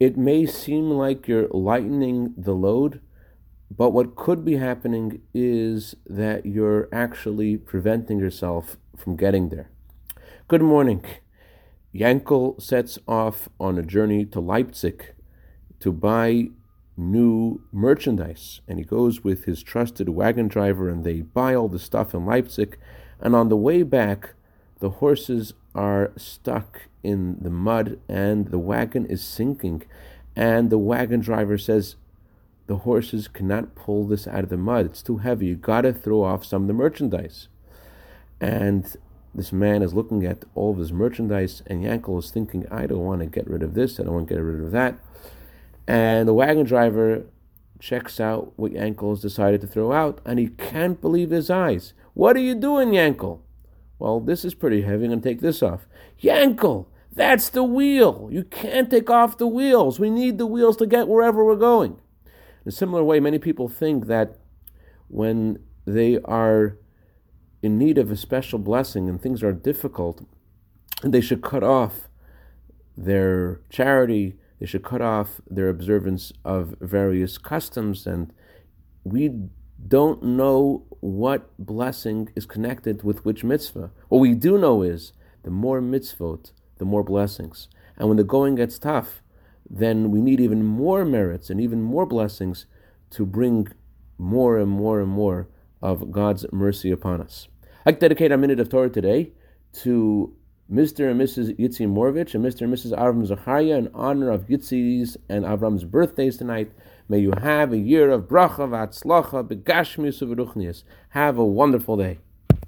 it may seem like you're lightening the load, but what could be happening is that you're actually preventing yourself from getting there. Good morning. Yankel sets off on a journey to Leipzig to buy new merchandise, and he goes with his trusted wagon driver, and they buy all the stuff in Leipzig. And on the way back, the horses are stuck in the mud and the wagon is sinking. And the wagon driver says, The horses cannot pull this out of the mud. It's too heavy. You got to throw off some of the merchandise. And this man is looking at all of his merchandise, and Yankel is thinking, I don't want to get rid of this, I don't want to get rid of that. And the wagon driver checks out what Yankel has decided to throw out, and he can't believe his eyes. What are you doing, Yankel? Well, this is pretty heavy. I'm going to take this off. Yankel, that's the wheel. You can't take off the wheels. We need the wheels to get wherever we're going. In a similar way, many people think that when they are in need of a special blessing and things are difficult, they should cut off their charity, they should cut off their observance of various customs, and we don't know what blessing is connected with which mitzvah. What we do know is the more mitzvot, the more blessings. And when the going gets tough, then we need even more merits and even more blessings to bring more and more and more of God's mercy upon us. I dedicate a minute of Torah today to Mr. and Mrs. Yitzi Morovich and Mr. and Mrs. Avram Zachariah in honor of Yitzi's and Avram's birthdays tonight. May you have a year of bracha, v'atzlacha, begashmius, u'veruchnius. Have a wonderful day.